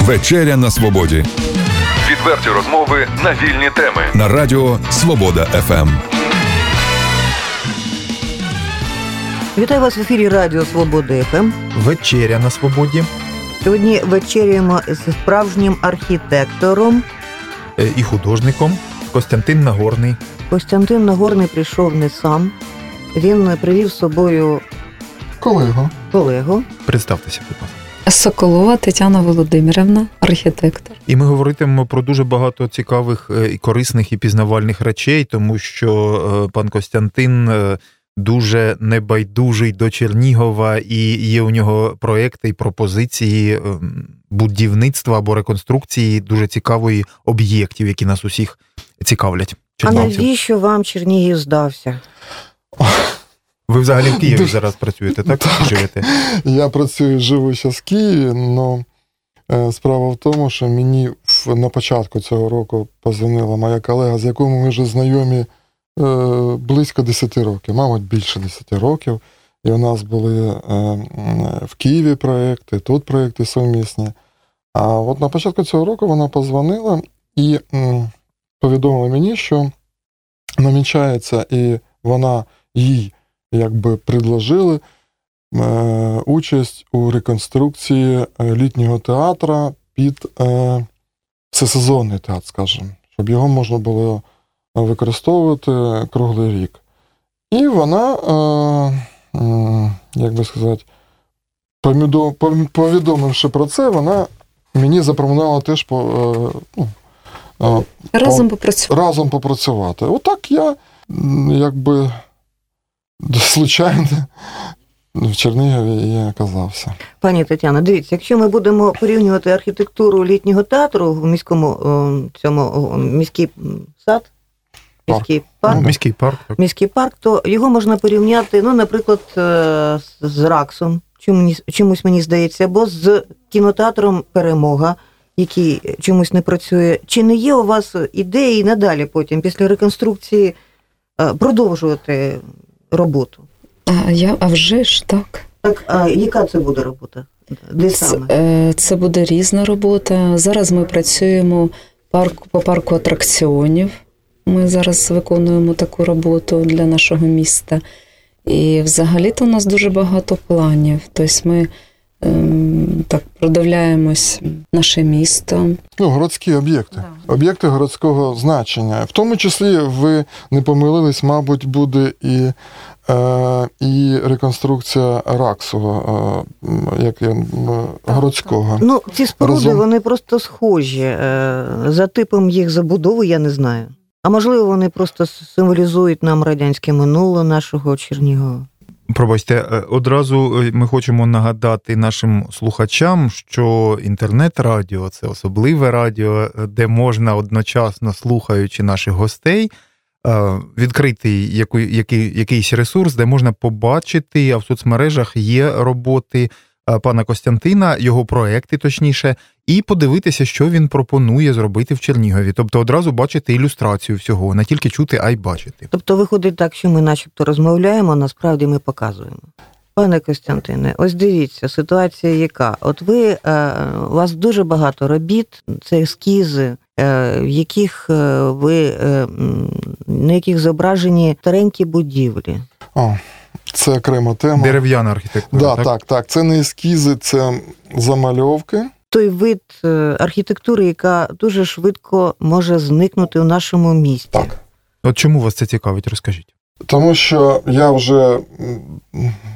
Вечеря на свободі. Відверті розмови на вільні теми на Радіо Свобода ФМ. Вітаю вас в ефірі Радіо Свобода ФМ. Вечеря на свободі. Сьогодні вечеряємо з справжнім архітектором. Е, і художником Костянтин Нагорний. Костянтин Нагорний прийшов не сам. Він привів з собою Колего. колегу. Представтеся, будь ласка. Соколова Тетяна Володимирівна, архітектор. І ми говоритимемо про дуже багато цікавих е, і корисних і пізнавальних речей, тому що е, пан Костянтин е, дуже небайдужий до Чернігова, і є у нього проекти і пропозиції будівництва або реконструкції дуже цікавої об'єктів, які нас усіх цікавлять. А чернігівців. навіщо вам Чернігів здався? Ви взагалі в Києві Дуже- зараз працюєте, так? Так. Живете? Я працюю, живу зараз в Києві, але справа в тому, що мені на початку цього року позвонила моя колега, з якою ми вже знайомі е, близько 10 років, мабуть, більше 10 років. І у нас були е, в Києві проекти, тут проекти сумісні. А от на початку цього року вона позвонила і повідомила мені, що намічається, і вона їй якби предложили е, участь у реконструкції е, літнього театра під е, всесезонний театр, скажімо, щоб його можна було використовувати круглий рік. І вона, як би сказати, повідомивши про це, вона мені запропонувала теж по, ну, Разом попрацювали. разом попрацювати. Отак я якби случайно в Чернігові і оказався. Пані Тетяна, дивіться, якщо ми будемо порівнювати архітектуру літнього театру в міському цьому о, міський сад, міський парк, Ну, Міський парк. так. міський парк, то його можна порівняти, ну, наприклад, е, з- Раксом, чомусь, чомусь мені здається, або з кінотеатром Перемога, який чомусь не працює. Чи не є у вас ідеї надалі потім, після реконструкції, е, продовжувати роботу? А, я, а вже ж так. Так, а яка це буде робота? Де Це, саме? Це, це буде різна робота. Зараз ми працюємо парк, по парку атракціонів. Ми зараз виконуємо таку роботу для нашого міста. І взагалі-то у нас дуже багато планів. Тобто ми так продивляємось наше місто. Ну, городські об'єкти. Об'єкти городського значення. В тому числі ви не помилились, мабуть, буде і, е, і реконструкція Раксу, е, як я, городського. Ну, ці споруди Разом. вони просто схожі. Е, За типом їх забудови я не знаю. А можливо, вони просто символізують нам радянське минуле нашого Чернігова. Пробачте, е, одразу е, ми хочемо нагадати нашим слухачам, що інтернет-радіо це особливе радіо, е, де можна одночасно слухаючи наших гостей. Відкрити який, якийсь ресурс, де можна побачити, а в соцмережах є роботи пана Костянтина, його проекти, точніше, і подивитися, що він пропонує зробити в Чернігові. Тобто одразу бачити ілюстрацію всього, не тільки чути, а й бачити. Тобто виходить так, що ми начебто розмовляємо, а насправді ми показуємо. Пане Костянтине, ось дивіться, ситуація яка. От ви, е, у вас дуже багато робіт, це ескізи, е, в яких е, ви, е, на яких зображені старенькі будівлі. О, це окрема тема. Дерев'яна архітектура. Да, так? так, так. Це не ескізи, це замальовки. той вид е, архітектури, яка дуже швидко може зникнути у нашому місті. Так. От чому вас це цікавить, розкажіть. Тому що я вже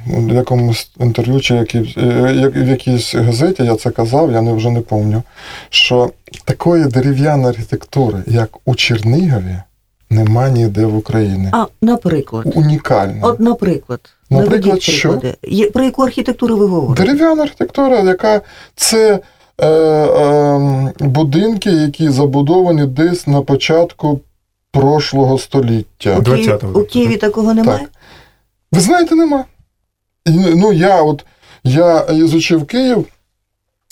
в якомусь інтерв'ю чи які- е, в якійсь газеті я це казав, я не, вже не пам'ятаю, що такої дерев'яної архітектури, як у Чернігові, нема ніде в Україні. А, наприклад, Унікальна. от, наприклад, Наприклад, що? Є- Про яку архітектуру ви говорите? Дерев'яна архітектура, яка це е, е, будинки, які забудовані десь на початку прошлого століття. У, Києві, 20-го, у Києві такого немає? Так. Ви знаєте, нема. Ну, я от я ізучив Київ,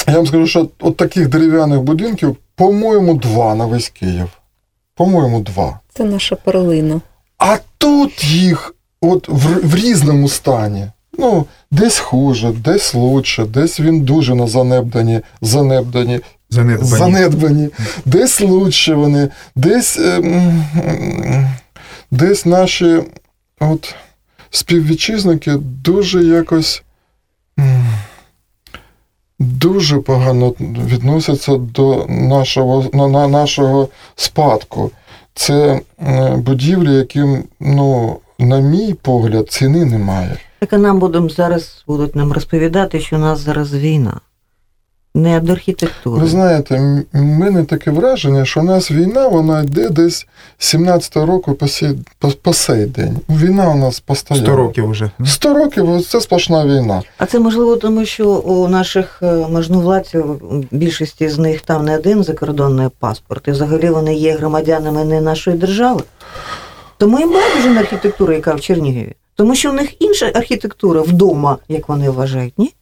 я вам скажу, що от таких дерев'яних будинків, по-моєму, два на весь Київ. По-моєму, два. Це наша перлина. А тут їх от в, в різному стані. Ну, десь хуже, десь лучше, десь він дуже на занебдані, занебдані, Занедбані. занедбані, десь лучше вони, десь, ем, десь наші от, співвітчизники дуже якось дуже погано відносяться до нашого, на, на нашого спадку. Це е, будівлі, яким, ну, на мій погляд, ціни немає. Так і нам будемо зараз будуть нам розповідати, що у нас зараз війна. Не до архітектури. Ви знаєте, в мене таке враження, що у нас війна, вона йде десь 17-го року по сей, по, по сей день. Війна у нас постійно. 100 років вже. 100 років це сплошна війна. А це можливо, тому що у наших е, можновладців, більшості з них там не один закордонний паспорт, і взагалі вони є громадянами не нашої держави. Тому їм байдуже на архітектуру, яка в Чернігові. Тому що у них інша архітектура вдома, як вони вважають, ні?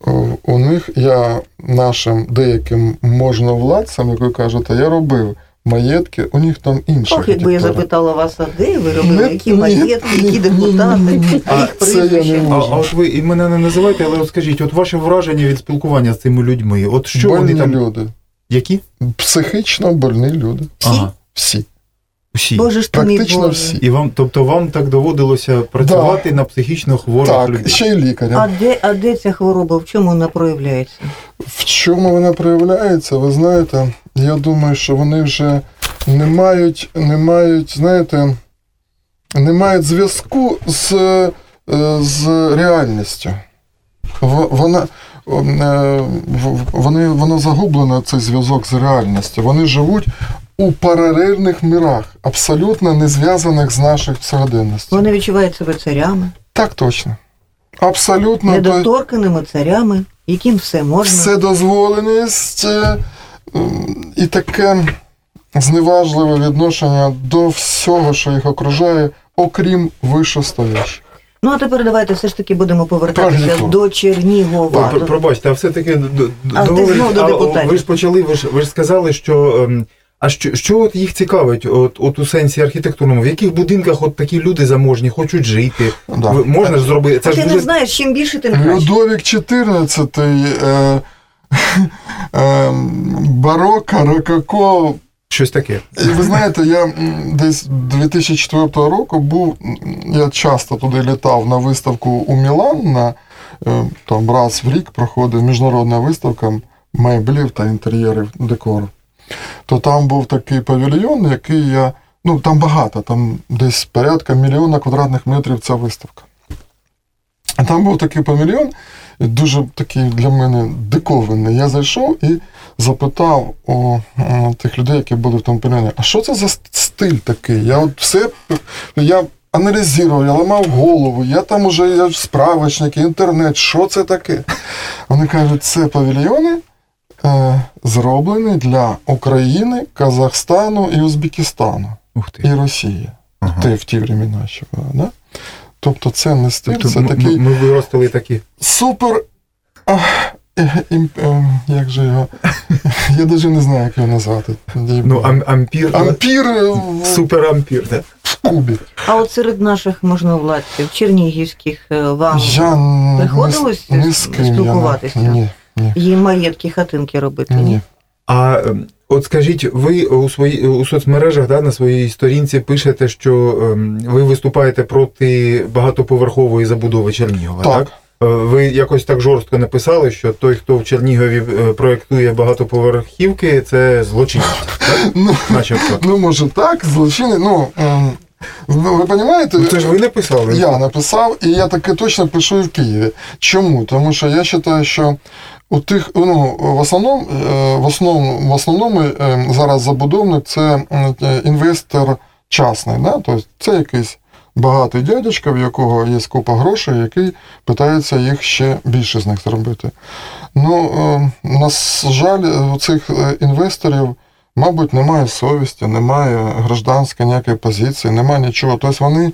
О, У них я нашим деяким можновладцям, як ви кажете, я робив маєтки, у них там інша Ох, якби я запитала вас, а де ви робили, які ні, маєтки, які депутати, А це я не прізвища. А, а от ви і мене не називайте, але от скажіть, от ваше враження від спілкування з цими людьми, от що Больні вони там. люди, Які? психічно больні люди. Всі? Ага. Всі. Всі. Боже ж Практично Боже. всі. І вам, тобто вам так доводилося працювати на психічно хворих Так, людей? ще й лікарям. А де, а де ця хвороба? В чому вона проявляється? В чому вона проявляється? Ви знаєте, я думаю, що вони вже не мають, не мають, знаєте, не мають зв'язку з, е, з реальністю. Вона, е, вони, воно загублено, цей зв'язок з реальністю. Вони живуть у паралельних мирах, абсолютно не зв'язаних з наших сьогоденністю. Вони відчувають себе царями, Так точно. Абсолютно. недоторканими царями, яким все можна. вседозволеність е, і таке зневажливе відношення до всього, що їх окружає, окрім вищостоящих. Ну а тепер давайте все ж таки будемо повертатися Чернігова. до Чернігова. Пробачте, а все-таки А знов до а, депутатів. ви ж почали, ви ж, ви ж сказали, що. Ем, А що, що от їх цікавить, от, от у сенсі архітектурному? В яких будинках от такі люди заможні хочуть жити? Да. Ви- Можна ж зробити? Це А ж ти не знаєш, чим більше, тим краще. Людовік XIV, е, е, бароко, рококо. щось таке. І ви знаєте, я десь 2004 року був, я часто туди літав на виставку у Мілан, на, е, там раз в рік проходить міжнародна виставка меблів та інтер'єрів декору. То там був такий павільйон, який я. Ну, там багато, там десь порядка мільйона квадратних метрів ця виставка. А там був такий павільйон, дуже такий для мене диковинний. Я зайшов і запитав у тих людей, які були в тому павільйоні, а що це за стиль такий? Я от все я аналізував, я ламав голову, я там уже я справочники, інтернет, що це таке? Вони кажуть, це павільйони е, зроблені для України, Казахстану і Узбекистану, Ух ти. і Росії. Ага. Те в ті времена ще було, да? Тобто це не стиль, Тобто це такий ми виростили такі. супер. а, е, ім- е, Як же його? Я навіть не знаю, як його назвати. Ну, ам, ампір, Ампір е, в, суперампір. Да. в кубі. А от серед наших можновладців, чернігівських, е, вам Я приходилось ні з ким я спілкуватися? Ні, ні, їм маєтки, хатинки робити? ні. А ем, от скажіть, ви у свої у соцмережах да, на своїй сторінці пишете, що ем, ви виступаєте проти багатоповерхової забудови Чернігова, так? Так. Е, Ви якось так жорстко написали, що той, хто в Чернігові е, проєктує багатоповерхівки, це злочинець, так? Ну, Начебто. ну, може так, злочини. Ну, ем, ну, ви розумієте? Ну, це ж ви написали. Я написав, і я таке точно пишу і в Києві. Чому? Тому що я вважаю, що у тих, ну, в основному, е, в основному, в основному е, зараз забудовник це е, інвестор частний. Да? Тобто це якийсь багатий дядечка, в якого є купа грошей, який питається їх ще більше з них зробити. Ну, на жаль, у цих інвесторів. Мабуть, немає совісті, немає гражданської ніякої позиції, немає нічого. Тобто вони,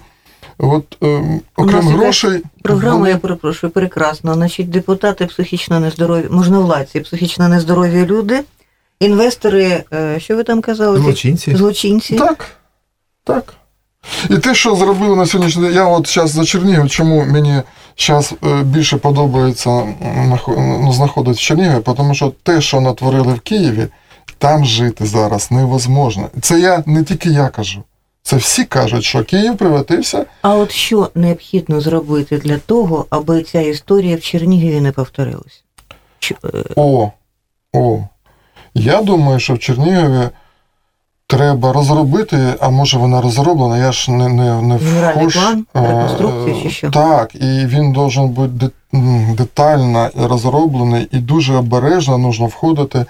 от, е, окрім грошей, Програма, вони- я перепрошую, прекрасна. Значить, депутати психічно нездорові, можновладці, психічно нездорові люди, інвестори, е, що ви там казали? Злочинці. Злочинці. Так. Так. І те, що зробили на сьогоднішній день, я от зараз за Чернігів, чому мені зараз е, більше подобається ну, знаходити в Чернігові, тому що те, що натворили в Києві, там жити зараз невозможно. Це я не тільки я кажу. Це всі кажуть, що Київ превратився. А от що необхідно зробити для того, аби ця історія в Чернігові не повторилась? Ч... о, о. Я думаю, що в Чернігові треба розробити, а може вона розроблена, я ж не не, не вхож. план, реконструкції чи що? Так, і він должен бути детально розроблений і дуже обережно нужно входити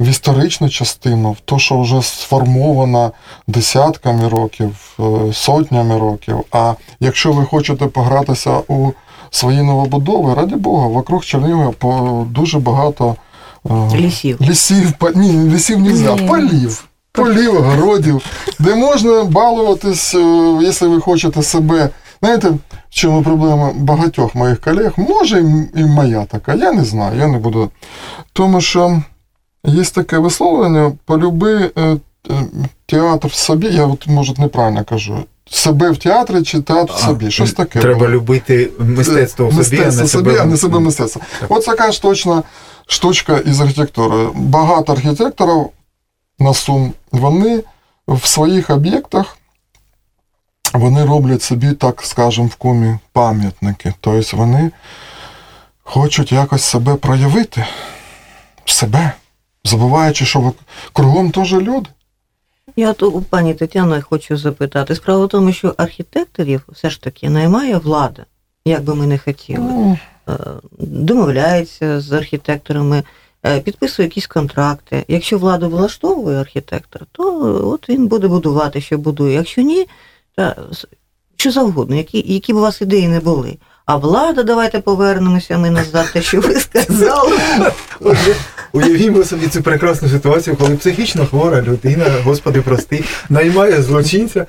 в історичну частину, в те, що вже сформовано десятками років, е, сотнями років. А якщо ви хочете погратися у свої новобудови, раді Бога, вокруг Чернігова дуже багато е, лісів. Лісів, ні, лісів не можна, полів полів, городів, де можна балуватись, е, якщо ви хочете себе. Знаєте, в чому проблема багатьох моїх колег? Може, і моя така, я не знаю, я не буду. Тому що є таке висловлення, полюби е, е, театр в собі, я от, може неправильно кажу. Себе в театрі чи театр в собі. Щось таке. Треба було. любити мистецтво в собі, мистецтво а не собі, а не себе мистецтво. От така ж точна штучка із архітектури. Багато архітекторів на сум, вони в своїх об'єктах вони роблять собі, так скажемо, в кумі пам'ятники. Тобто вони хочуть якось себе проявити, себе, забуваючи, що кругом теж люди. Я то у пані Тетяно хочу запитати. Справа в тому, що архітекторів все ж таки наймає влада, як би ми не хотіли. Ну. Е, домовляється з архітекторами. Е, підписує якісь контракти. Якщо владу влаштовує архітектор, то от він буде будувати, що будує. Якщо ні, то що завгодно, які які б у вас ідеї не були. А влада, давайте повернемося ми назад, те, що ви сказали. Отже, уявімо собі цю прекрасну ситуацію, коли психічно хвора людина, господи, прости, наймає злочинця.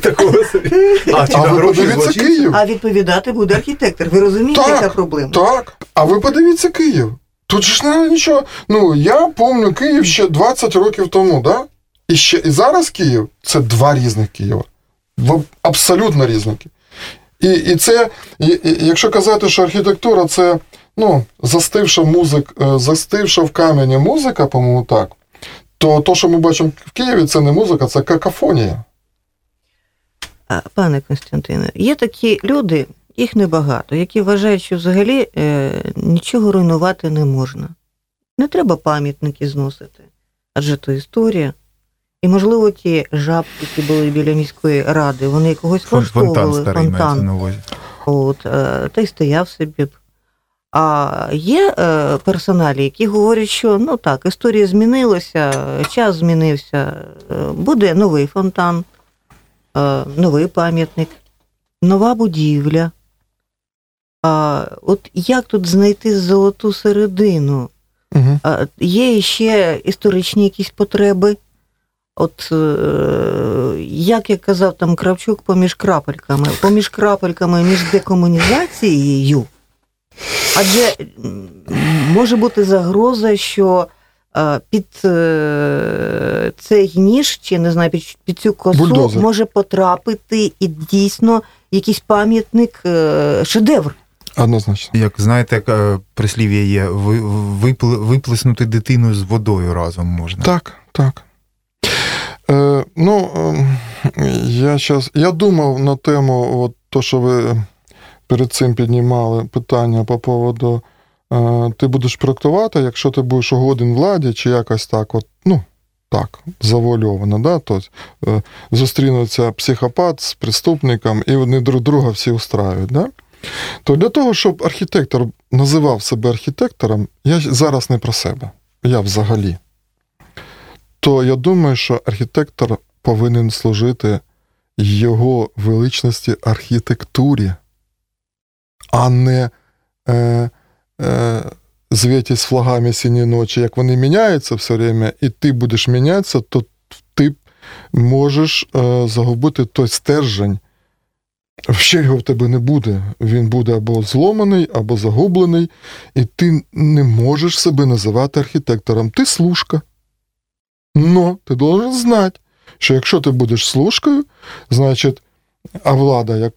Такого собі. А, чи а, ви подивіться Київ. а відповідати буде архітектор. Ви розумієте, так, яка проблема? Так. А ви подивіться Київ. Тут ж не нічого. Ну, я пам'ятаю Київ ще 20 років тому, да? І ще і зараз Київ це два різних Києва. Абсолютно різних. І і це, і, і, якщо казати, що архітектура це ну, застивша музик, е, застивша в камені музика, по-моєму, так, то то, що ми бачимо в Києві, це не музика, це какафонія. Пане Константине, є такі люди, їх небагато, які вважають, що взагалі е, нічого руйнувати не можна. Не треба пам'ятники зносити, адже то історія. І, можливо, ті жабки, які були біля міської ради, вони когось влаштовували фонтан. От, е, Та й стояв собі. А є е, персоналі, які говорять, що ну так, історія змінилася, час змінився, е, буде новий фонтан, е, новий пам'ятник, нова будівля. А от як тут знайти золоту середину? Угу. А, Є ще історичні якісь потреби. От е, як я казав там Кравчук поміж крапельками, поміж крапельками між декомунізацією, адже може бути загроза, що е, під е, цей ніж, чи не знаю, під, під цю косу Бульдозер. може потрапити і дійсно якийсь пам'ятник шедевр. Однозначно. Як знаєте, як е, прислів'я є, виплеснути дитину з водою разом можна. Так, так. Е, Ну, е, я щас, я думав на тему, от то, що ви перед цим піднімали питання по поводу, е, ти будеш проектувати, якщо ти будеш угоден владі, чи якось так, от, ну, так, завуальовано, да? Тобто, е, зустрінуться психопат з преступником, і вони друг друга всі устраюють. Да? То для того, щоб архітектор називав себе архітектором, я зараз не про себе, я взагалі. То я думаю, що архітектор повинен служити його величності архітектурі, а не е, е, звіті з флагами сіні ночі. Як вони міняються все время, і ти будеш мінятися, то ти можеш е, загубити той стержень, Ще його в тебе не буде. Він буде або зломаний, або загублений, і ти не можеш себе називати архітектором. Ти служка. Но ти должен знати, що якщо ти будеш служкою, значить а влада, як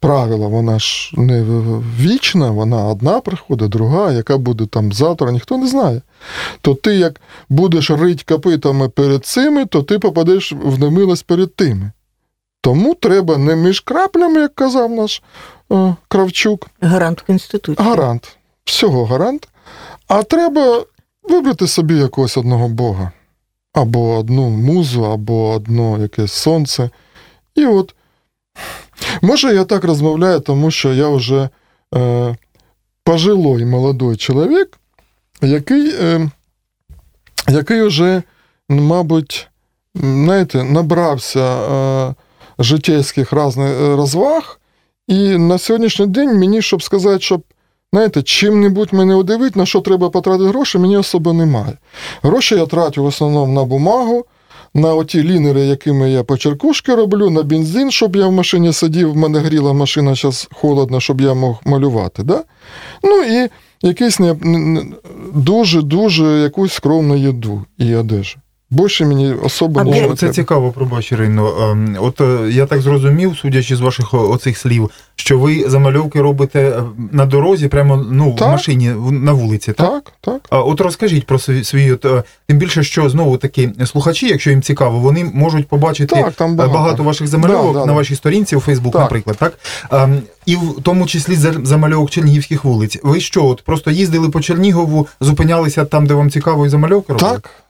правило, вона ж не вічна, вона одна приходить, друга, яка буде там завтра, ніхто не знає. То ти, як будеш рить копитами перед цими, то ти попадеш в немилость перед тими. Тому треба не між краплями, як казав наш о, Кравчук. Гарант Конституції. Гарант. Всього гарант. А треба вибрати собі якогось одного Бога. Або одну музу, або одно якесь сонце. І от Може, я так розмовляю, тому що я вже е, пожилой молодой чоловік, який е, який вже, мабуть, знаєте, набрався е, е, розваг, і на сьогоднішній день мені, щоб сказати, щоб знаєте, чим-небудь мене удивить, на що треба потратити гроші, мені особо немає. Гроші я трачу в основному на бумагу на оті лінери, якими я почеркушки роблю, на бензин, щоб я в машині сидів, в мене гріла машина, зараз холодно, щоб я мог малювати. Да? Ну і якийсь дуже-дуже якусь скромну їду і одежу. Більше мені особо не Це цікаво, пробач, Ірино. Ем, от е, я так зрозумів, судячи з ваших оцих слів, що ви замальовки робите е, на дорозі, прямо ну, так. в машині на вулиці. Так, так. так. А от розкажіть про свій, от, е, тим більше, що знову таки слухачі, якщо їм цікаво, вони можуть побачити так, там багато. багато ваших замальовок да, да, на вашій сторінці у Фейсбук, наприклад, так? Ем, і в тому числі замальовок чернігівських вулиць. Ви що, от просто їздили по Чернігову, зупинялися там, де вам цікаво, і замальовки робили? Так.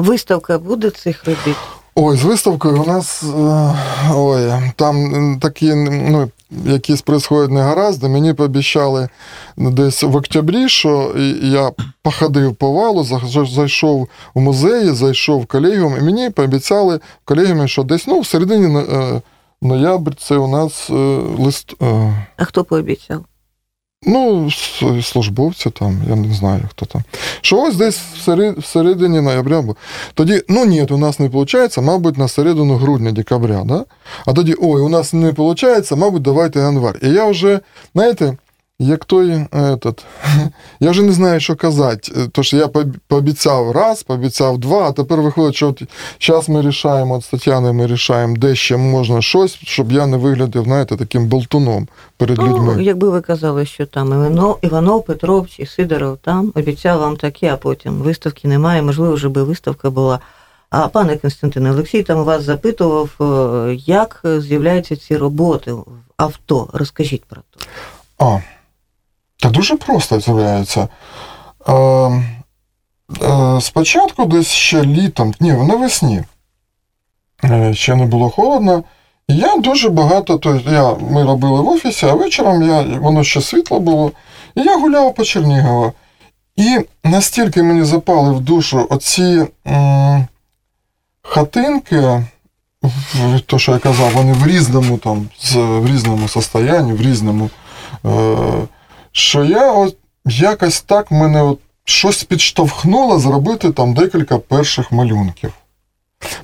Виставка буде цих робіт? Ой, з виставкою у нас е, ой, там такі ну, якісь происходять негаразди. Мені пообіцяли десь в октябрі, що я походив по валу, зайшов у музеї, зайшов в колегіум, і мені пообіцяли в колегіумі, що десь ну, в середині е, ноябрь це у нас е, лист. А хто пообіцяв? Ну, службовці там, я не знаю, хто там. Що ось десь всередині ноября. Тоді, ну ні, у нас не виходить, мабуть, на середину грудня-декабря. Да? А тоді, ой, у нас не виходить, мабуть, давайте январь. І я вже, знаєте, як той, этот, я вже не знаю, що казати. Тож я пообіцяв раз, пообіцяв два, а тепер виходить, що от зараз ми рішаємо, от з Тетяною ми рішаємо, де ще можна щось, щоб я не виглядав, знаєте, таким болтуном перед ну, людьми. Якби ви казали, що там Іванов, Іванов, Петров чи Сидоров там обіцяв вам таке, а потім виставки немає, можливо, вже би виставка була. А пане Константине, Олексій там вас запитував, е, як з'являються ці роботи в авто. Розкажіть про це. А, та дуже просто з'являється. Е, е, Спочатку десь ще літом, ні, навесні. Е, ще не було холодно. Я дуже багато, то я, ми робили в офісі, а вечором я, воно ще світло було, і я гуляв по Чернігову. І настільки мені запали в душу оці м, хатинки, то, що я казав, вони в різному там, в різному состоянні, в різному. Е, що я от якось так мене от щось підштовхнуло зробити там декілька перших малюнків.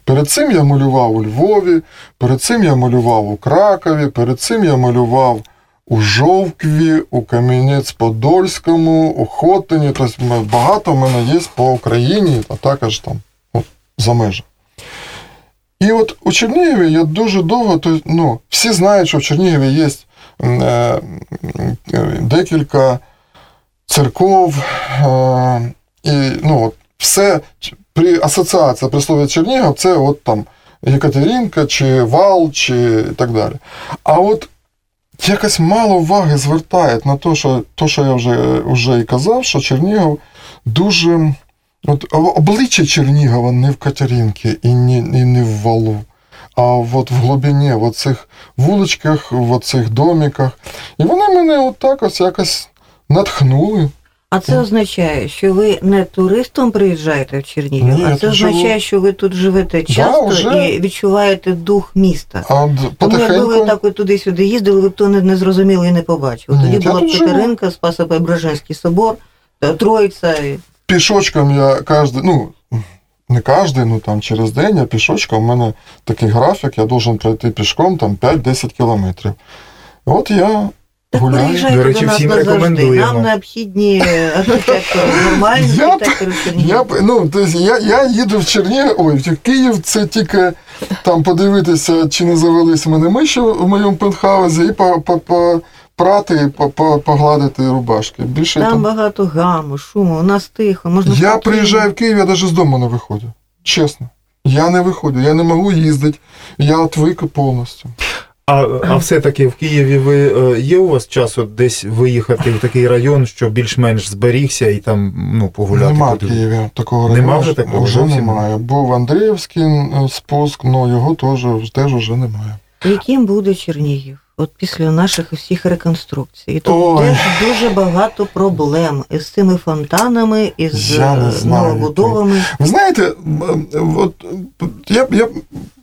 Перед цим я малював у Львові, перед цим я малював у Кракові, перед цим я малював у Жовкві, у Кам'янець-Подольському, у Хотині. Тобто багато в мене є по Україні, а також там от, за межі. І от у Чернігові я дуже довго, то, ну, всі знають, що в Чернігові є декілька церков, е, і ну, все при асоціація при слові Чернігов, це от там Єкатеринка, чи Вал, чи так далі. А от якось мало уваги звертають на те, що то, що я вже вже і казав, що Чернігов дуже. От Обличчя Чернігова не в Катеринці і не, і не в валу а от в глибині, в оцих вуличках, в оцих доміках. І вони мене отак ось якось натхнули. А це означає, що ви не туристом приїжджаєте в Чернігів, а це означає, живу. що ви тут живете часто да, вже... і відчуваєте дух міста. А, Тому якби ви так от туди-сюди їздили, ви б то не, не зрозуміли і не побачили. Тоді була б Катеринка, Спасо-Преображенський собор, Троїця. Пішочком я кожен, ну, не кожен, ну там через день, а пішочком, у мене такий графік, я должен пройти пішком там 5-10 кілометрів. От я Так Гуляю. До речі, до нас всім рекомендуємо. Нам необхідні архітектори, нормальні Я архітектори в Я, ну, я, я їду в Чернігів, ой, в Київ це тільки там подивитися, чи не завелись в мене миші в моєму пентхаузі, і по, по, по, прати, і по, по, погладити рубашки. Більше Там там. багато гаму, шуму, у нас тихо. Можна Я спокійно. приїжджаю в Київ, я навіть з дому не виходжу. Чесно. Я не виходжу, я не можу їздити. Я отвик повністю. А, а все-таки в Києві ви е, є у вас часу десь виїхати в такий район, що більш-менш зберігся і там ну, погуляти? Нема в? Києві такого Нема району. вже такого Вже зовсім? немає. Був Андріївський е, спуск, але його теж, теж вже немає. Яким буде Чернігів? От після наших усіх реконструкцій. І тут Ой. теж дуже багато проблем із цими фонтанами, із е, новобудовами. Ви знаєте, от, я, я,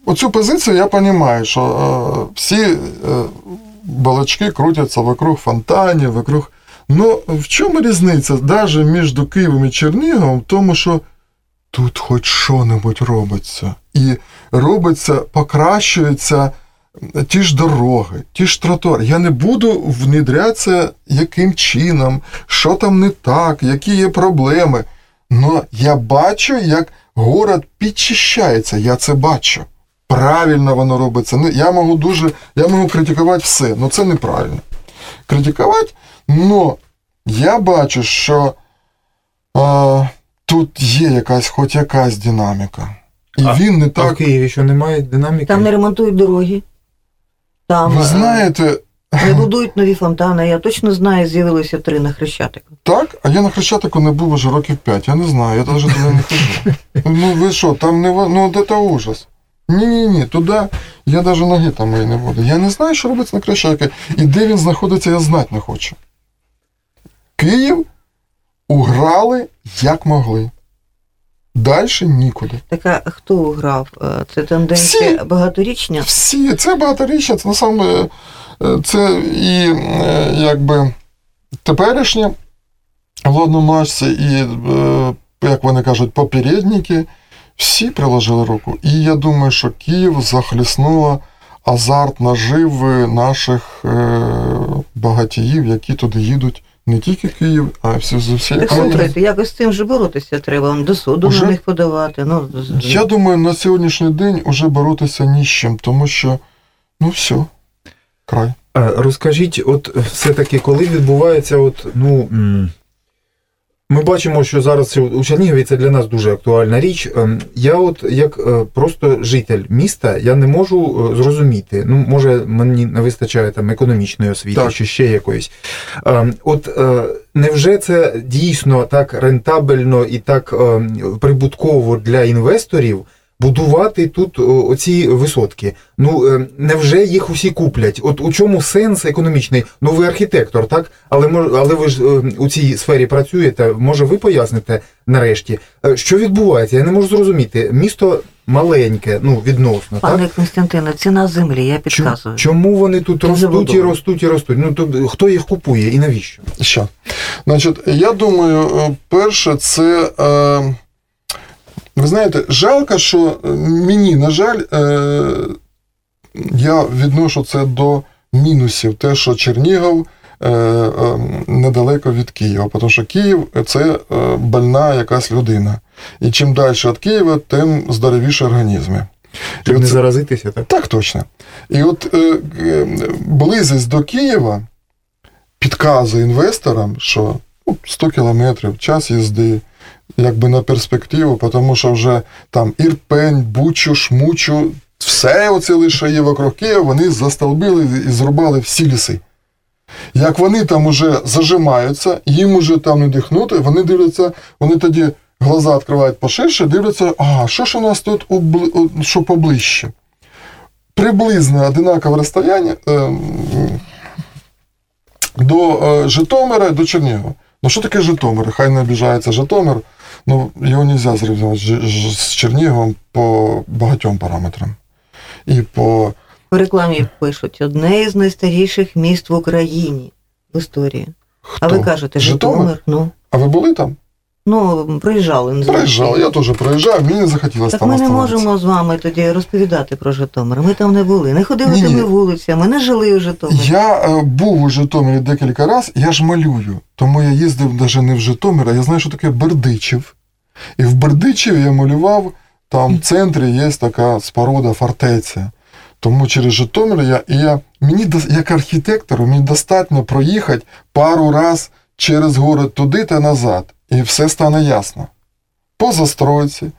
оцю позицію я розумію, що е, всі е, балачки крутяться вокруг фонтанів, вокруг. Ну, в чому різниця навіть між Києвом і Черніговом, в тому, що тут хоч що-небудь робиться. І робиться, покращується ті ж дороги, ті ж тротуари. Я не буду внедрятися, яким чином, що там не так, які є проблеми. Но я бачу, як город підчищається. Я це бачу. Правильно воно робиться. Ну, Я можу дуже, я можу критикувати все, але це неправильно. Критикувати, але я бачу, що е, тут є якась, хоч якась динаміка. І А- він не А в. Києві що немає динаміки? Там не ремонтують дороги. Там Ви е, знаєте, не будують нові фонтани. Я точно знаю, з'явилося три на Хрещатику. Так, а я на Хрещатику не був уже років 5, я не знаю, я навіть туди не хожу. Ну ви що, там не ну це ужас. Ні, ні, ні, туди я навіть ноги там мої не буду. Я не знаю, що робиться на Хрещатику. І де він знаходиться, я знати не хочу. Київ уграли як могли. Далі нікуди. Так а хто грав? Е, Це тенденція Всі. багаторічня. Всі, це багаторічня, це насамперед, е, це і е, якби теперішнє владномашці, і, е, як вони кажуть, попередники, всі приложили руку. І я думаю, що Київ захліснуло азарт наживи наших багатіїв, які туди їдуть. Не тільки Київ, а й з усієї Так слухайте, якось з цим же боротися треба, до суду Уже- на них подавати. Ну, Я думаю, на сьогоднішній день уже боротися ні з чим, тому що ну все, край. Розкажіть, от все-таки, коли відбувається, от, ну. Ми бачимо, що зараз у Чернігові це для нас дуже актуальна річ. Ем, Я, от як е, просто житель міста, я не можу е, зрозуміти. Ну, може, мені не вистачає там економічної освіти Так. чи ще якоїсь. Ем, От е, невже це дійсно так рентабельно і так е, прибутково для інвесторів? Будувати тут оці висотки. Ну е, невже їх усі куплять? От у чому сенс економічний? Ну ви архітектор, так? Але але ви ж е, у цій сфері працюєте. Може, ви поясните нарешті, Е, що відбувається? Я не можу зрозуміти. Місто маленьке, ну відносно, Пане так? Константине, ціна землі, я підказую. чому вони тут Дуже ростуть і ростуть і ростуть? Ну то хто їх купує і навіщо? Що? Значить, я думаю, перше, це. Е, ви знаєте, жалко, що е, мені, на жаль, е, я відношу це до мінусів, те, що Чернігов е, недалеко від Києва, тому що Київ це больна якась людина. І чим далі від Києва, тим здоровіші організми. Щоб І не заразитися, так? так точно. І от е, е, до Києва підказує інвесторам, що ну, 100 кілометрів, час їзди, якби на перспективу, тому що вже там Ірпень, Бучу, Шмучу, все оце лише є вокруг Києва, вони застолбили і зрубали всі ліси. Як вони там уже зажимаються, їм уже там не дихнути, вони дивляться, вони тоді глаза відкривають поширше, дивляться, а що ж у нас тут убли- що поближче приблизно одинакове розстояння е, до Житомира до Чернігова. Ну що таке Житомир? Хай не обіжається Житомир, ну його не можна зрівнювати з, Чернігом з Черніговом по багатьом параметрам. І по В рекламі пишуть одне із найстаріших міст в Україні в історії. хто? А ви кажете, Житомир? Житомир, ну. А ви були там? Ну, приїжджали. не Приїжджали, я теж приїжджав, мені не захотілося Так там ми не можемо з вами тоді розповідати про Житомир. Ми там не були, не ходили Ні-ні. тими вулицями, не жили у Житомирі. Я е, був у Житомирі декілька разів, я ж малюю. Тому я їздив навіть не в Житомир, а я знаю, що таке Бердичів. І в Бердичеві я малював, там в центрі є така споруда фортеця. Тому через Житомир я, і я мені як архітектору мені достатньо проїхати пару раз через город туди та назад, і все стане ясно. По застройці,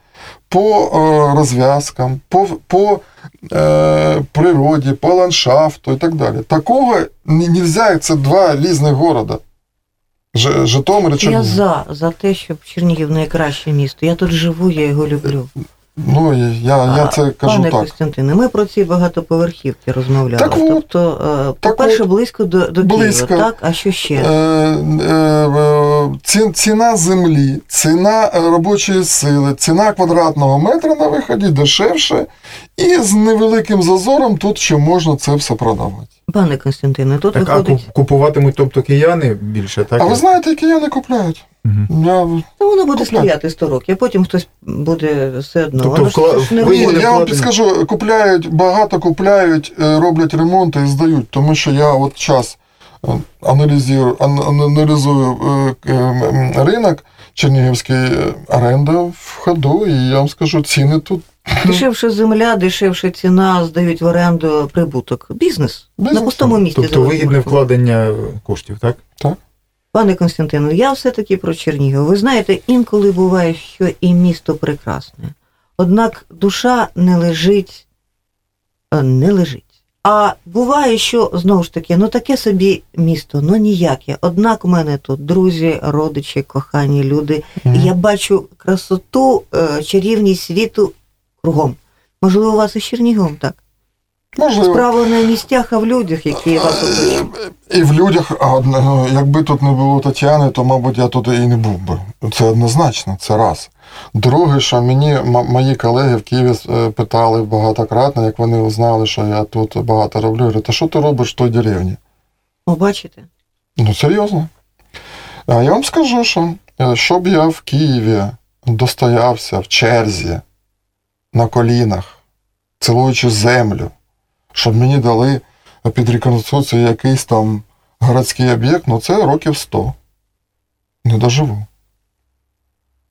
по е, розв'язкам, по, по е, природі, по ландшафту і так далі. Такого не можна, це два різних города. Ж, Житомир і Я за, за те, щоб Чернігів найкраще місто. Я тут живу, я його люблю. Ну, я, я це кажу Пане так. Костянтине, ми про ці багатоповерхівки розмовляли. Так от. тобто, е, Так по-перше, близько до, до Близько. Києва, так? А що ще? Е, е, ці- ціна землі, ціна е, робочої сили, ціна квадратного метра на виході дешевше, і з невеликим зазором тут ще можна це все продавати. Пане Константине, тут Так, виходить. куп- купуватимуть, тобто кияни більше, так? А ви знаєте, які я не купляють? Мгм. Я, воно буде Купляти. стояти 100 років, а потім хтось буде все одно. Тобто вкла- ж не ви- я вам підскажу, купляють, багато купляють, е, роблять ремонти і здають, тому що я от час е, аналізую, аналізую е, ринок Чернігівський оренда в ходу, і я вам скажу, ціни тут Дешевше земля, дешевше ціна, здають в оренду прибуток. Бізнес. Бізнес, На пустому місці. Тобто вигідне вкладення коштів, так? так? Пане Константину, я все-таки про Чернігів. Ви знаєте, інколи буває, що і місто прекрасне. Однак душа не лежить, е, не лежить. А буває, що знову ж таки, ну таке собі місто, ну ніяке. Однак у мене тут друзі, родичі, кохані люди. І я бачу красоту, е, чарівність світу кругом. Можливо, у вас і з Черніговом так. Можливо. Справа не в місцях, а в людях, які вас оточують. І в людях, а ну, якби тут не було Тетяни, то, мабуть, я тут і не був би. Це однозначно, це раз. Друге, що мені мої колеги в Києві е, питали багатократно, як вони узнали, що я тут багато роблю. Говорять, а що ти робиш в той деревні? О, бачите? Ну, серйозно. А я вам скажу, що е, щоб я в Києві достоявся в черзі на колінах, цілуючи землю, щоб мені дали під реконструкцію якийсь там городський об'єкт, ну це років 100. Не доживу.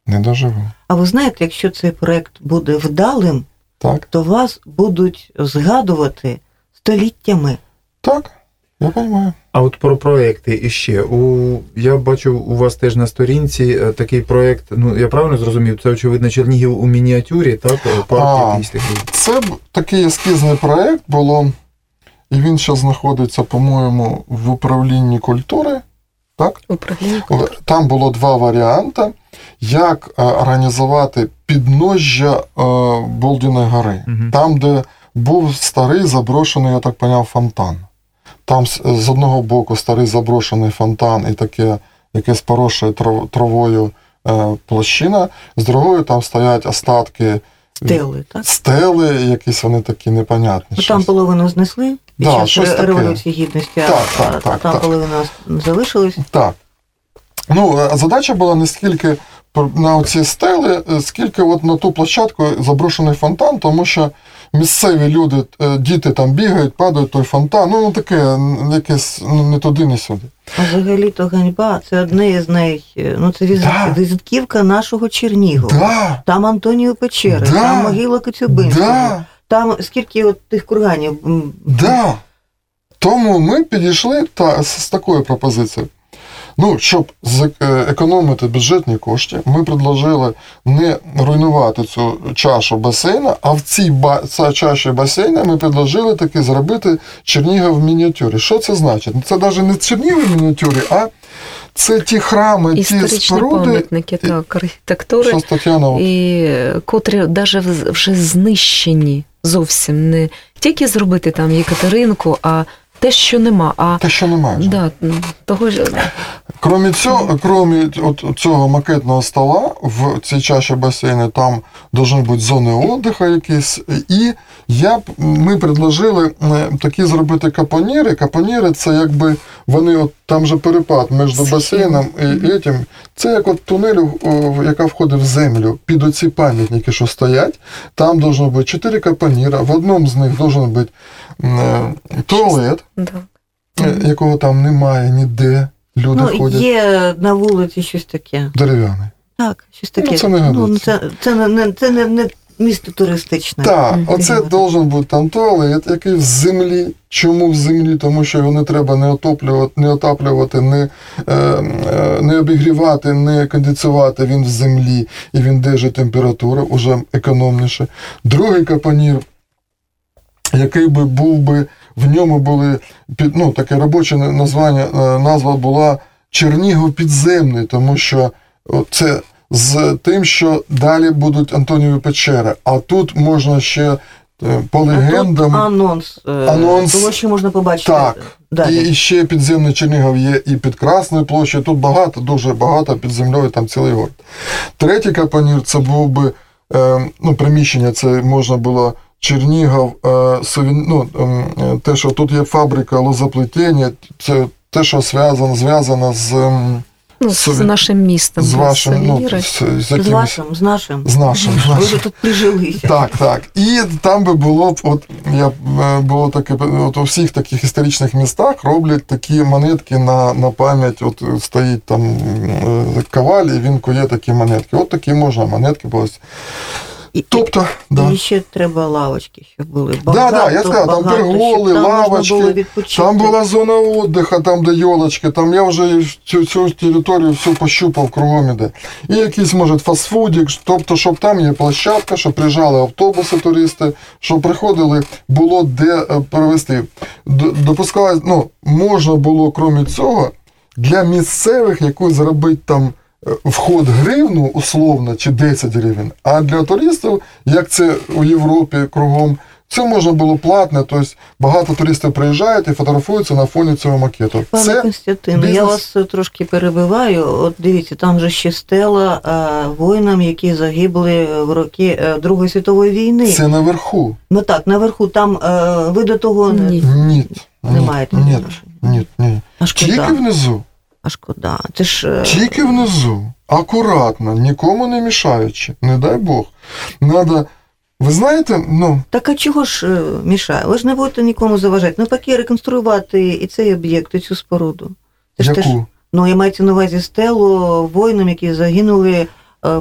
Не доживу. А ви знаєте, якщо цей проект буде вдалим, Так? то вас будуть згадувати століттями. Так, я розумію. А от про проекти іще. У, я бачу у вас теж на сторінці е, такий проект, ну я правильно зрозумів, це очевидно Чернігів у мініатюрі, так? Е, Парк А. якийсь такий. Це такий ескізний проєкт було, і він зараз знаходиться, по-моєму, в управлінні культури. Так? Управління Там було два варіанти, як е, організувати підножжя е, Болдіної гори. Мгм. Там, де був старий заброшений, я так поняв, фонтан. Там з, одного боку старий заброшений фонтан і таке якесь поросше трав- травою е, площина, з другої там стоять остатки Стели, так? стели, якісь вони такі непонятні. Ну, там половину знесли під Да, час щось. Революції Гідності, а- Так, так, а так, там так. половина залишилась. Так. Ну, е, задача була не скільки на оці стели, е, скільки от на ту площадку заброшений фонтан, тому що місцеві люди, е, діти там бігають, падають той фонтан. Ну, таке, якесь ну, не туди, не сюди. А взагалі-то ганьба це одне із най... Ну, це візит... Да. нашого Чернігова. Да, Там Антоніо Печери, Да. там могила Коцюбинського, да, там скільки от тих курганів. да. Тому ми підійшли та, з, з такою пропозицією. Ну, щоб е, економити бюджетні кошти, ми предложили не руйнувати цю чашу басейна, а в цій ба- чаші басейна ми предложили таки зробити Чернігів в мініатюрі. Що це значить? Це навіть не Чернігів в мініатюрі, а це ті храми, ті історичні споруди. пам'ятники так, архітектури, Що Тетяна, і котрі навіть вже знищені зовсім не тільки зробити там Єкатеринку, а те, що нема. А те, що немає. да, того ж Кромі цього, кроме от цього макетного стола, в цій чаші басейну там повинні бути зони отдиха якісь. І я, ми предложили такі зробити капоніри. Капоніри це якби вони от там же перепад між басейном і этим. Це як от тунель, яка входить в землю, під оці пам'ятники, що стоять. Там должно бути чотири капаніра, в одному з них должен бути е, туалет, е, якого там немає ніде. Люди ну, ходять. Є на вулиці щось таке. Дерев'яний. Так, щось таке. Ну, це не ну, це, це, не, це не, не місто туристичне. Так, оце должен бути там туалет, який в землі. Чому в землі? Тому що його не треба не отоплювати, не отаплювати, не е, е, не обігрівати, не кондиціювати. Він в землі і він держить температуру, уже економніше. Другий капанір, який би був би, в ньому були під, ну, таке робоче названня, е, назва була Чернігов підземний, тому що це з тим, що далі будуть Антонієві печери. А тут можна ще е, по легендам. Анонс. Е, анонс. Того, що можна побачити. Так. Далі. І ще підземний Чернігов є і під Красною площею. Тут багато, дуже багато під землею, там цілий город. Третій капанір це був би е, ну, приміщення, це можна було. Чернігов, ну, ем, те, що тут є фабрика лозоплетіння, це те, що зв'язано зв'язано з Ну, з нашим містом. З вашим, ну, з, з, з вашим, з нашим. З нашим. Ви вже тут прижилися. Так, так. І там би було, от я е, було таке, от у всіх таких історичних містах роблять такі монетки на на пам'ять. От стоїть там каваль, і він кує такі монетки. От такі можна монетки були. І, тобто, і, да. і ще треба лавочки, щоб були. Багато, да, да, я сказав, там перголи, лавочки, там була зона віддиху, там де йолочки, там я вже цю цю територію всю пощупав кругом іде. І якийсь, може, фастфудик, тобто, щоб там є площадка, щоб приїжджали автобуси, туристи, щоб приходили, було де е, перевести. Допускали, ну, можна було, крім цього, для місцевих якусь зробити там вход гривну условно чи 10 гривень, а для туристів, як це у Європі кругом, це можна було платне, тобто багато туристів приїжджають і фотографуються на фоні цього макету. Пане це Константину, бізнес... я вас трошки перебиваю. От дивіться, там же ще стела а, воїнам, які загибли в роки е, Другої світової війни. Це наверху. Ну так, наверху там а, е, ви до того ні. Ні. не маєте. Ні, ні, ні. Тільки внизу. А шкода. Ти ж... Е, Тільки внизу, акуратно, нікому не мішаючи, не дай Бог. Надо. Ви знаєте, ну. Так а чого ж е, мішає? Ви ж не будете нікому заважати. Ну, поки реконструювати і цей об'єкт, і цю споруду. Ти Яку? Теж, ну, я мається на увазі стелу воїнам, які загинули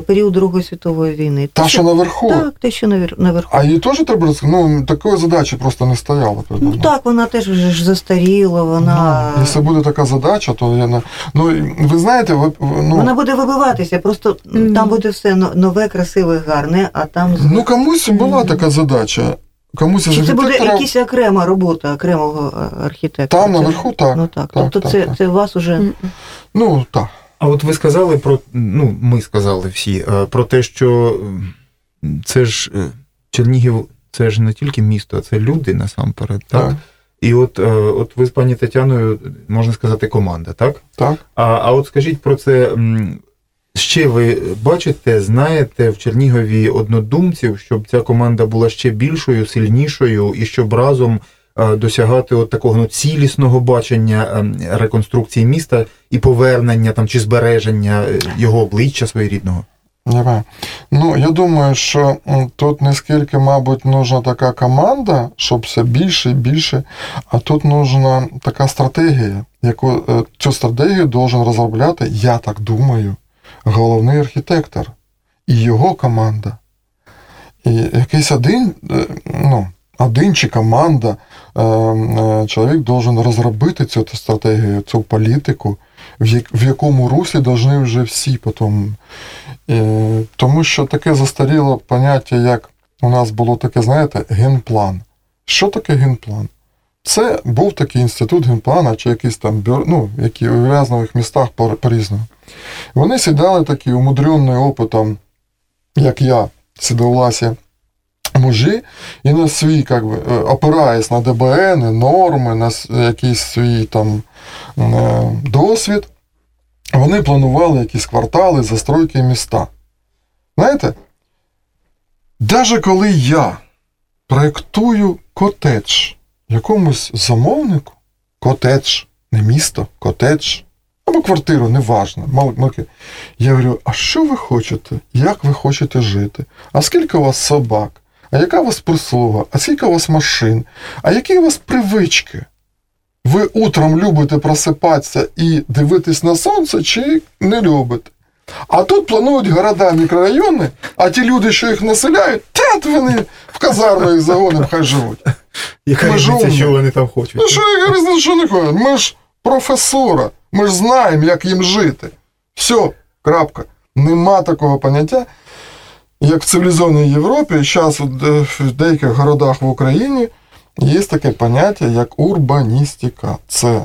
період Другої світової війни. Та, що наверху? Так, те, що наверху. А її теж треба ну, такої задачі просто не стояло. Ну так, вона теж вже ж застаріла, вона. Ну, якщо буде така задача, то я не. Ну, ви знаєте, ви, ну... вона буде вибиватися, просто mm. там буде все нове, красиве, гарне, а там. Ну, комусь була така задача. Комусь Чи це буде якась окрема робота окремого е, архітектора? Там наверху так. Ну так. так тобто так, це так. це вас уже. Ну так. А от ви сказали про, ну, ми сказали всі, е, про те, що це ж е, Чернігів, це ж не тільки місто, а це люди насамперед. так? так. І от е, от ви з пані Тетяною, можна сказати, команда, так? Так. А а от скажіть про це, ще ви бачите, знаєте в Чернігові однодумців, щоб ця команда була ще більшою, сильнішою і щоб разом досягати от такого ну, цілісного бачення ем, реконструкції міста і повернення там чи збереження е, його обличчя своєрідного? Ну, я думаю, що тут не скільки, мабуть, нужна така команда, щоб все більше і більше, а тут нужна така стратегія, яку е, цю стратегію должен розробляти, я так думаю, головний архітектор і його команда. І якийсь один, ну, один чи команда, е, е, чоловік должен розробити цю стратегію, цю політику, в якому руслі повинні вже всі потім. Е, тому що таке застаріло поняття, як у нас було таке, знаєте, генплан. Що таке генплан? Це був такий інститут генплана, чи якийсь там бюро, ну, які в різних містах по-різному. Вони сідали такі умудренні опитом, як я, сідовласі мужі і на свій, як би, е, опираясь на ДБН, норми, на якийсь свій там е, досвід, вони планували якісь квартали, застройки міста. Знаєте, навіть коли я проєктую котедж якомусь замовнику, котедж, не місто, котедж або квартиру, неважно. Я говорю, а що ви хочете? Як ви хочете жити? А скільки у вас собак? А яка у вас прислуга? А скільки у вас машин? А які у вас привички? Ви утром любите просипатися і дивитись на сонце, чи не любите? А тут планують города, мікрорайони, а ті люди, що їх населяють, тят вони в казарму їх загонимо, хай живуть. Яка що вони там хочуть? Ну що різниця, що не хочуть? Ми ж професора, ми ж знаємо, як їм жити. Все, крапка. Нема такого поняття, як в цивілізованій Європі, зараз в деяких городах в Україні є таке поняття, як урбаністика. Це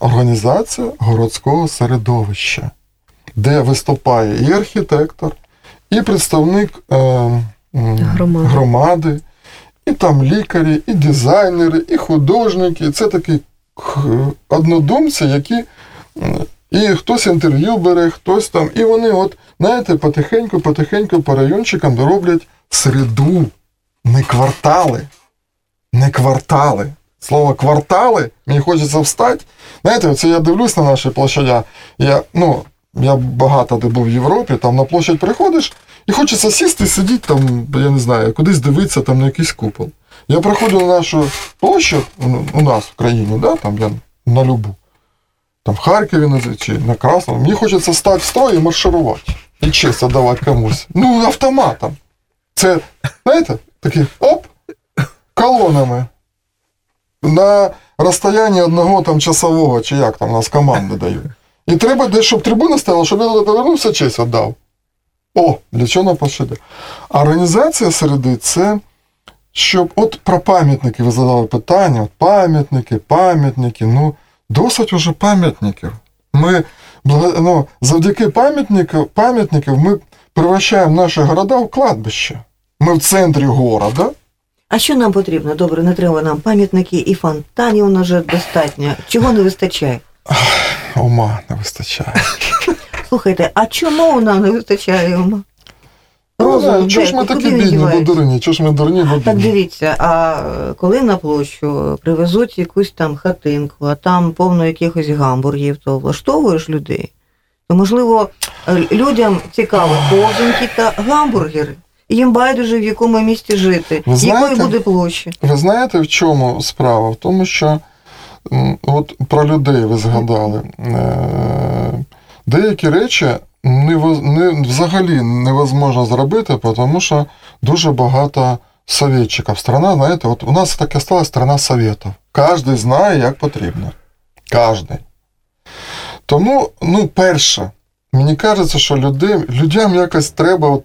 організація городського середовища де виступає і архітектор, і представник е, громади. громади, і там лікарі, і дизайнери, і художники. Це такі однодумці, які. І хтось інтерв'ю бере, хтось там. І вони, от, знаєте, потихеньку-потихеньку по райончикам дороблять середу, не квартали. Не квартали. Слово квартали, мені хочеться встати. Знаєте, оце я дивлюсь на наші площадя. Я, ну, я багато де був в Європі, там на площадь приходиш і хочеться сісти сидіти там, я не знаю, кудись дивитися там на якийсь купол. Я приходжу на нашу площу у нас в країні, да, там я на любу, там в Харкові чи на Красному, мені хочеться стати в строй і марширувати. І честь давати комусь. Ну, автоматом. Це, знаєте, такі оп, колонами. На розстоянні одного там часового, чи як там нас команди дають. І треба десь, щоб трибуна стояла, щоб він повернувся, честь віддав. О, для чого нам? А організація середи це, щоб от про пам'ятники ви задали питання, от пам'ятники, пам'ятники, ну, досить уже пам'ятників. Ми ну, завдяки пам'ятників ми превращаємо наші города в кладбище. Ми в центрі города. А що нам потрібно? Добре, не треба нам пам'ятники і фонтанів у нас вже достатньо. Чого не вистачає? Ума не вистачає. Слухайте, а чому нам не вистачає ума? Розум, чого ж ми такі бідні, бо дурні? Чого ж ми дурні, бо Так дивіться, а коли на площу привезуть якусь там хатинку, а там повно якихось гамбургів, то влаштовуєш людей, то, можливо, людям цікаво ковзанки та гамбургери. Їм байдуже в якому місті жити, ви знаєте, якої буде площа. Ви знаєте, в чому справа? В тому, що От про людей ви згадали. Е, деякі речі не, не, взагалі невозможно зробити, тому що дуже багато совєтчиків. Страна, знаєте, от у нас таке стала страна совєтів. Кожен знає, як потрібно. Кожен. Тому, ну, перше, мені кажеться, що людей, людям якось треба от,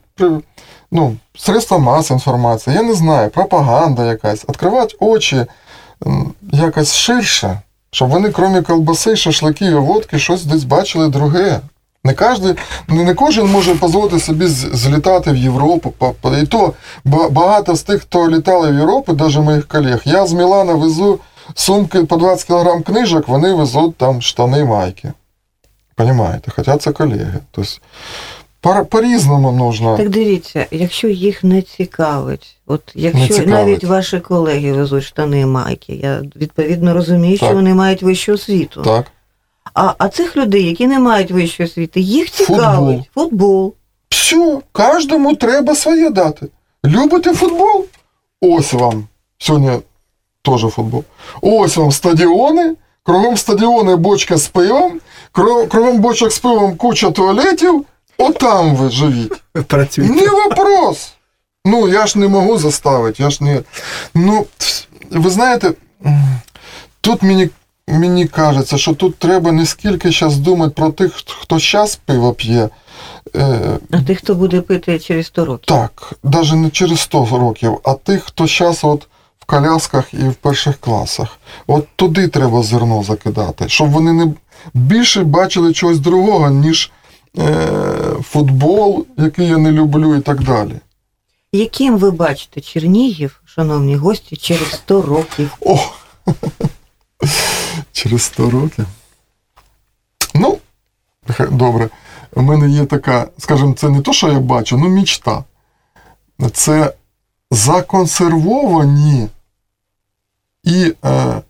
ну, средства масової інформації, я не знаю, пропаганда якась, відкривати очі якось ширше, щоб вони, крім колбаси, шашликів і водки, щось десь бачили друге. Не кожен, не кожен може дозволити собі злітати в Європу. І то багато з тих, хто літали в Європу, навіть моїх колег, я з Мілана везу сумки по 20 кг книжок, вони везуть там штани майки. Понімаєте? Хоча це колеги. Тобто по-різному нужно. Так дивіться, якщо їх не цікавить, от якщо цікавить. навіть ваші колеги везуть штани майки, я відповідно розумію, так. що вони мають вищу освіту. Так. А а цих людей, які не мають вищої освіти, їх цікавить футбол. футбол. Все, кожному треба своє дати. Любите футбол? Ось вам. Сьогодні теж футбол. Ось вам стадіони, кругом стадіони бочка з пивом, кругом бочок з пивом куча туалетів. Отам ви живіть. Працюйте. Не вопрос. Ну, я ж не можу заставити. Я ж не... Ну, ви знаєте, тут мені мені кажеться, що тут треба не скільки зараз думати про тих, хто зараз пиво п'є. Е, а тих, хто буде пити через 100 років. Так, навіть не через 100 років, а тих, хто зараз от в колясках і в перших класах. От туди треба зерно закидати, щоб вони не більше бачили чогось другого, ніж Е, футбол, який я не люблю, і так далі. Яким ви бачите Чернігів, шановні гості, через 100 років? О! Через 100 років. Ну, добре. У мене є така, скажімо, це не то, що я бачу, ну мічта. Це законсервовані і е,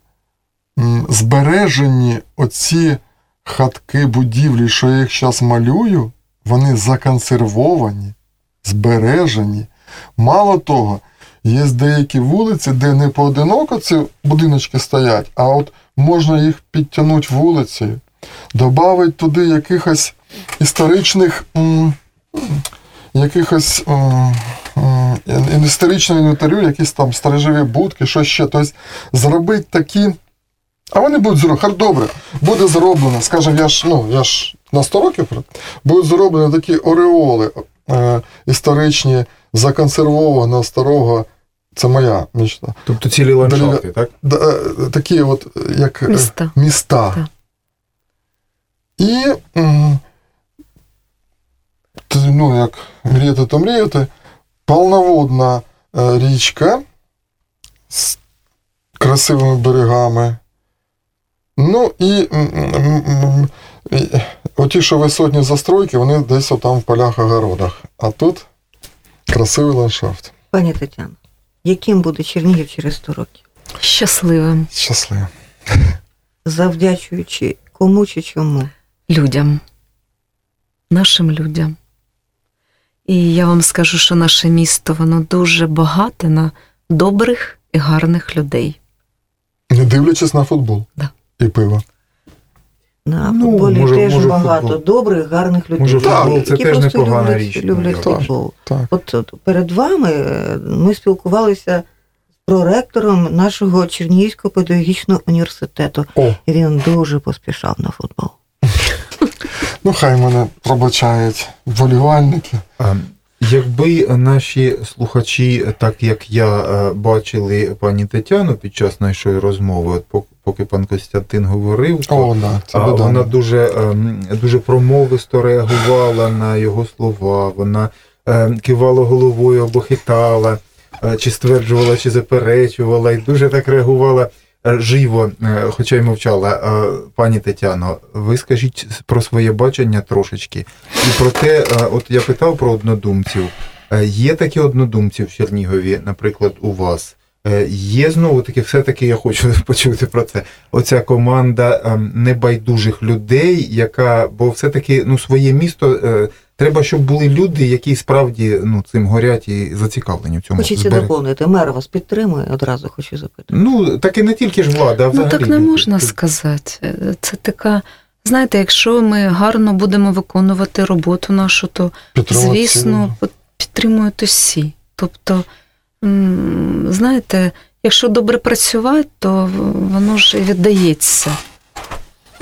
збережені оці хатки, будівлі, що я їх зараз малюю, вони законсервовані, збережені. Мало того, є деякі вулиці, де не поодиноко ці будиночки стоять, а от можна їх підтягнути вулицею, додати туди якихось історичних. Якихось історичного інвентарю, якісь там сторожові будки, що ще. Тобто зробити такі. А вони будуть зроблені. Добре, буде зроблено, скажімо, я ж ну, я ж на 100 років будуть зроблені такі ореоли е, історичні, законсервованого старого. Це моя мечта. Тобто цілі ландшафти, так? Е, такі от, як е, міста. міста. Так. І ну, як мріяти, то мріяти, полноводна е, річка з красивими берегами. Ну і оті, що висотні застройки, вони десь там в полях огородах. А тут красивий ландшафт. Пані Тетяно, яким буде Чернігів через 100 років? Щасливим. Щасливим. Завдячуючи кому чи чому? Людям, нашим людям. І я вам скажу, що наше місто воно дуже багате на добрих і гарних людей. Не дивлячись на футбол да. і пиво. На ну, футболі може, теж може багато футбол. добрих, гарних людей. Може, футбол це теж непогана люблять, річ. Люблять футбол. Так. От, от перед вами е, ми спілкувалися з проректором нашого Чернігівського педагогічного університету. О. І він дуже поспішав на футбол. Ну, хай мене пробачають волівальники. Якби наші слухачі, так як я е, бачили пані Тетяну під час нашої розмови, от поки пан Костянтин говорив, О, да, це вона дуже ем, дуже промовисто реагувала на його слова, вона ем, кивала головою або хитала, е, чи стверджувала, чи заперечувала, і дуже так реагувала. Е, живо, е, хоча й мовчала, е, пані Тетяно, ви скажіть про своє бачення трошечки. І про те, от я питав про однодумців. Є такі однодумці в Чернігові, наприклад, у вас. Є знову таки, все-таки я хочу почути про це. Оця команда ем, небайдужих людей, яка, бо все-таки ну, своє місто Треба, щоб були люди, які справді ну, цим горять і зацікавлені в цьому. Хочеться доповнити. Мер вас підтримує, одразу хочу запитати. Ну, так і не тільки ж влада, а взагалі. Ну так не можна сказати. Це така. Знаєте, якщо ми гарно будемо виконувати роботу нашу, то звісно підтримують усі. Тобто, знаєте, якщо добре працювати, то воно ж і віддається.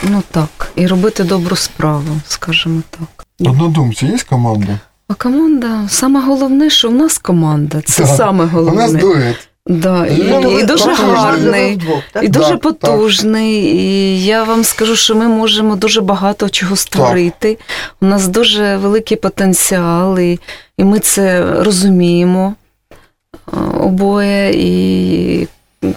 Ну так, і робити добру справу, скажімо так. Однодумці, є команда? А команда, саме головне, що в нас команда. Це так. саме головне. У нас дует. Да, і, і, і дуже гарний, і дуже да, потужний. Так. І я вам скажу, що ми можемо дуже багато чого створити. Так. У нас дуже великий потенціал, і, і ми це розуміємо обоє. І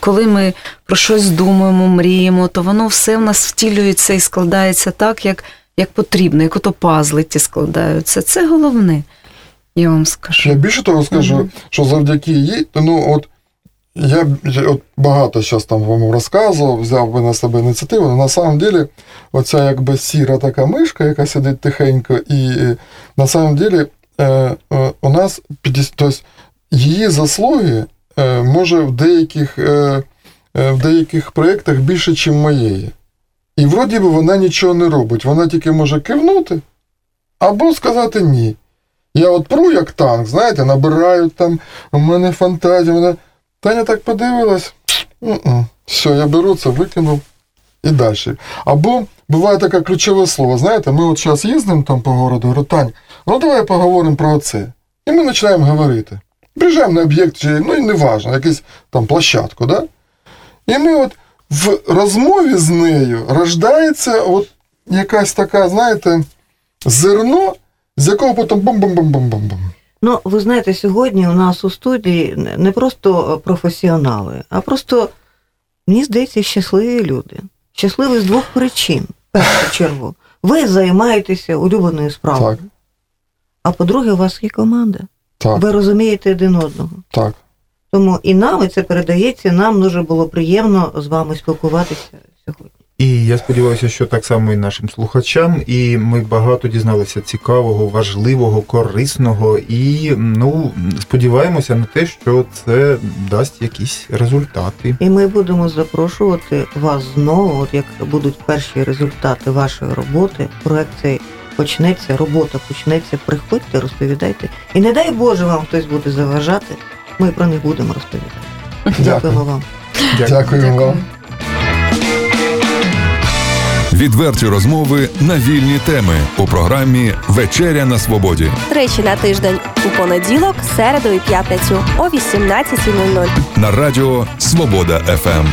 коли ми про щось думаємо, мріємо, то воно все в нас втілюється і складається так, як як потрібно, як ото пазли ті складаються. Це головне, я вам скажу. Я більше того скажу, mm-hmm. що завдяки їй, ну от я от багато зараз там вам розказував, взяв би на себе ініціативу, але на самом деле оця якби сіра така мишка, яка сидить тихенько, і на самом деле е, е, у нас тобто її заслуги е, може в деяких е, е, в деяких проєктах більше, ніж моєї. І вроді би вона нічого не робить. Вона тільки може кивнути або сказати ні. Я от пру як танк, знаєте, набираю там, у мене фантазія. Мене... Таня так подивилась. Все, я беру це, викинув і далі. Або буває таке ключове слово, знаєте, ми от зараз їздимо там по городу, говорю, Тань, ну давай поговоримо про це. І ми починаємо говорити. Приїжджаємо на об'єкт, ну і не важно, якусь там площадку, да? І ми от в розмові з нею рождається от якась така, знаєте, зерно, з якого потім бум-бум-бум-бум-бум-бум. Ну, ви знаєте, сьогодні у нас у студії не просто професіонали, а просто, мені здається, щасливі люди. Щасливі з двох причин. Першу чергу, ви займаєтеся улюбленою справою. Так. А по-друге, у вас є команда. Так. Ви розумієте один одного. Так. Тому і нам і це передається. Нам дуже було приємно з вами спілкуватися сьогодні. І я сподіваюся, що так само і нашим слухачам. І ми багато дізналися цікавого, важливого, корисного. І ну сподіваємося на те, що це дасть якісь результати. І ми будемо запрошувати вас знову. От як будуть перші результати вашої роботи, проект цей почнеться, робота почнеться. Приходьте, розповідайте. І не дай Боже, вам хтось буде заважати. Ми про них будемо розповідати. Дякуємо вам. Дякуємо вам. Відверті розмови на вільні теми у програмі Вечеря на свободі. Тричі на тиждень у понеділок, середу і п'ятницю о 18.00. на радіо Свобода ФМ.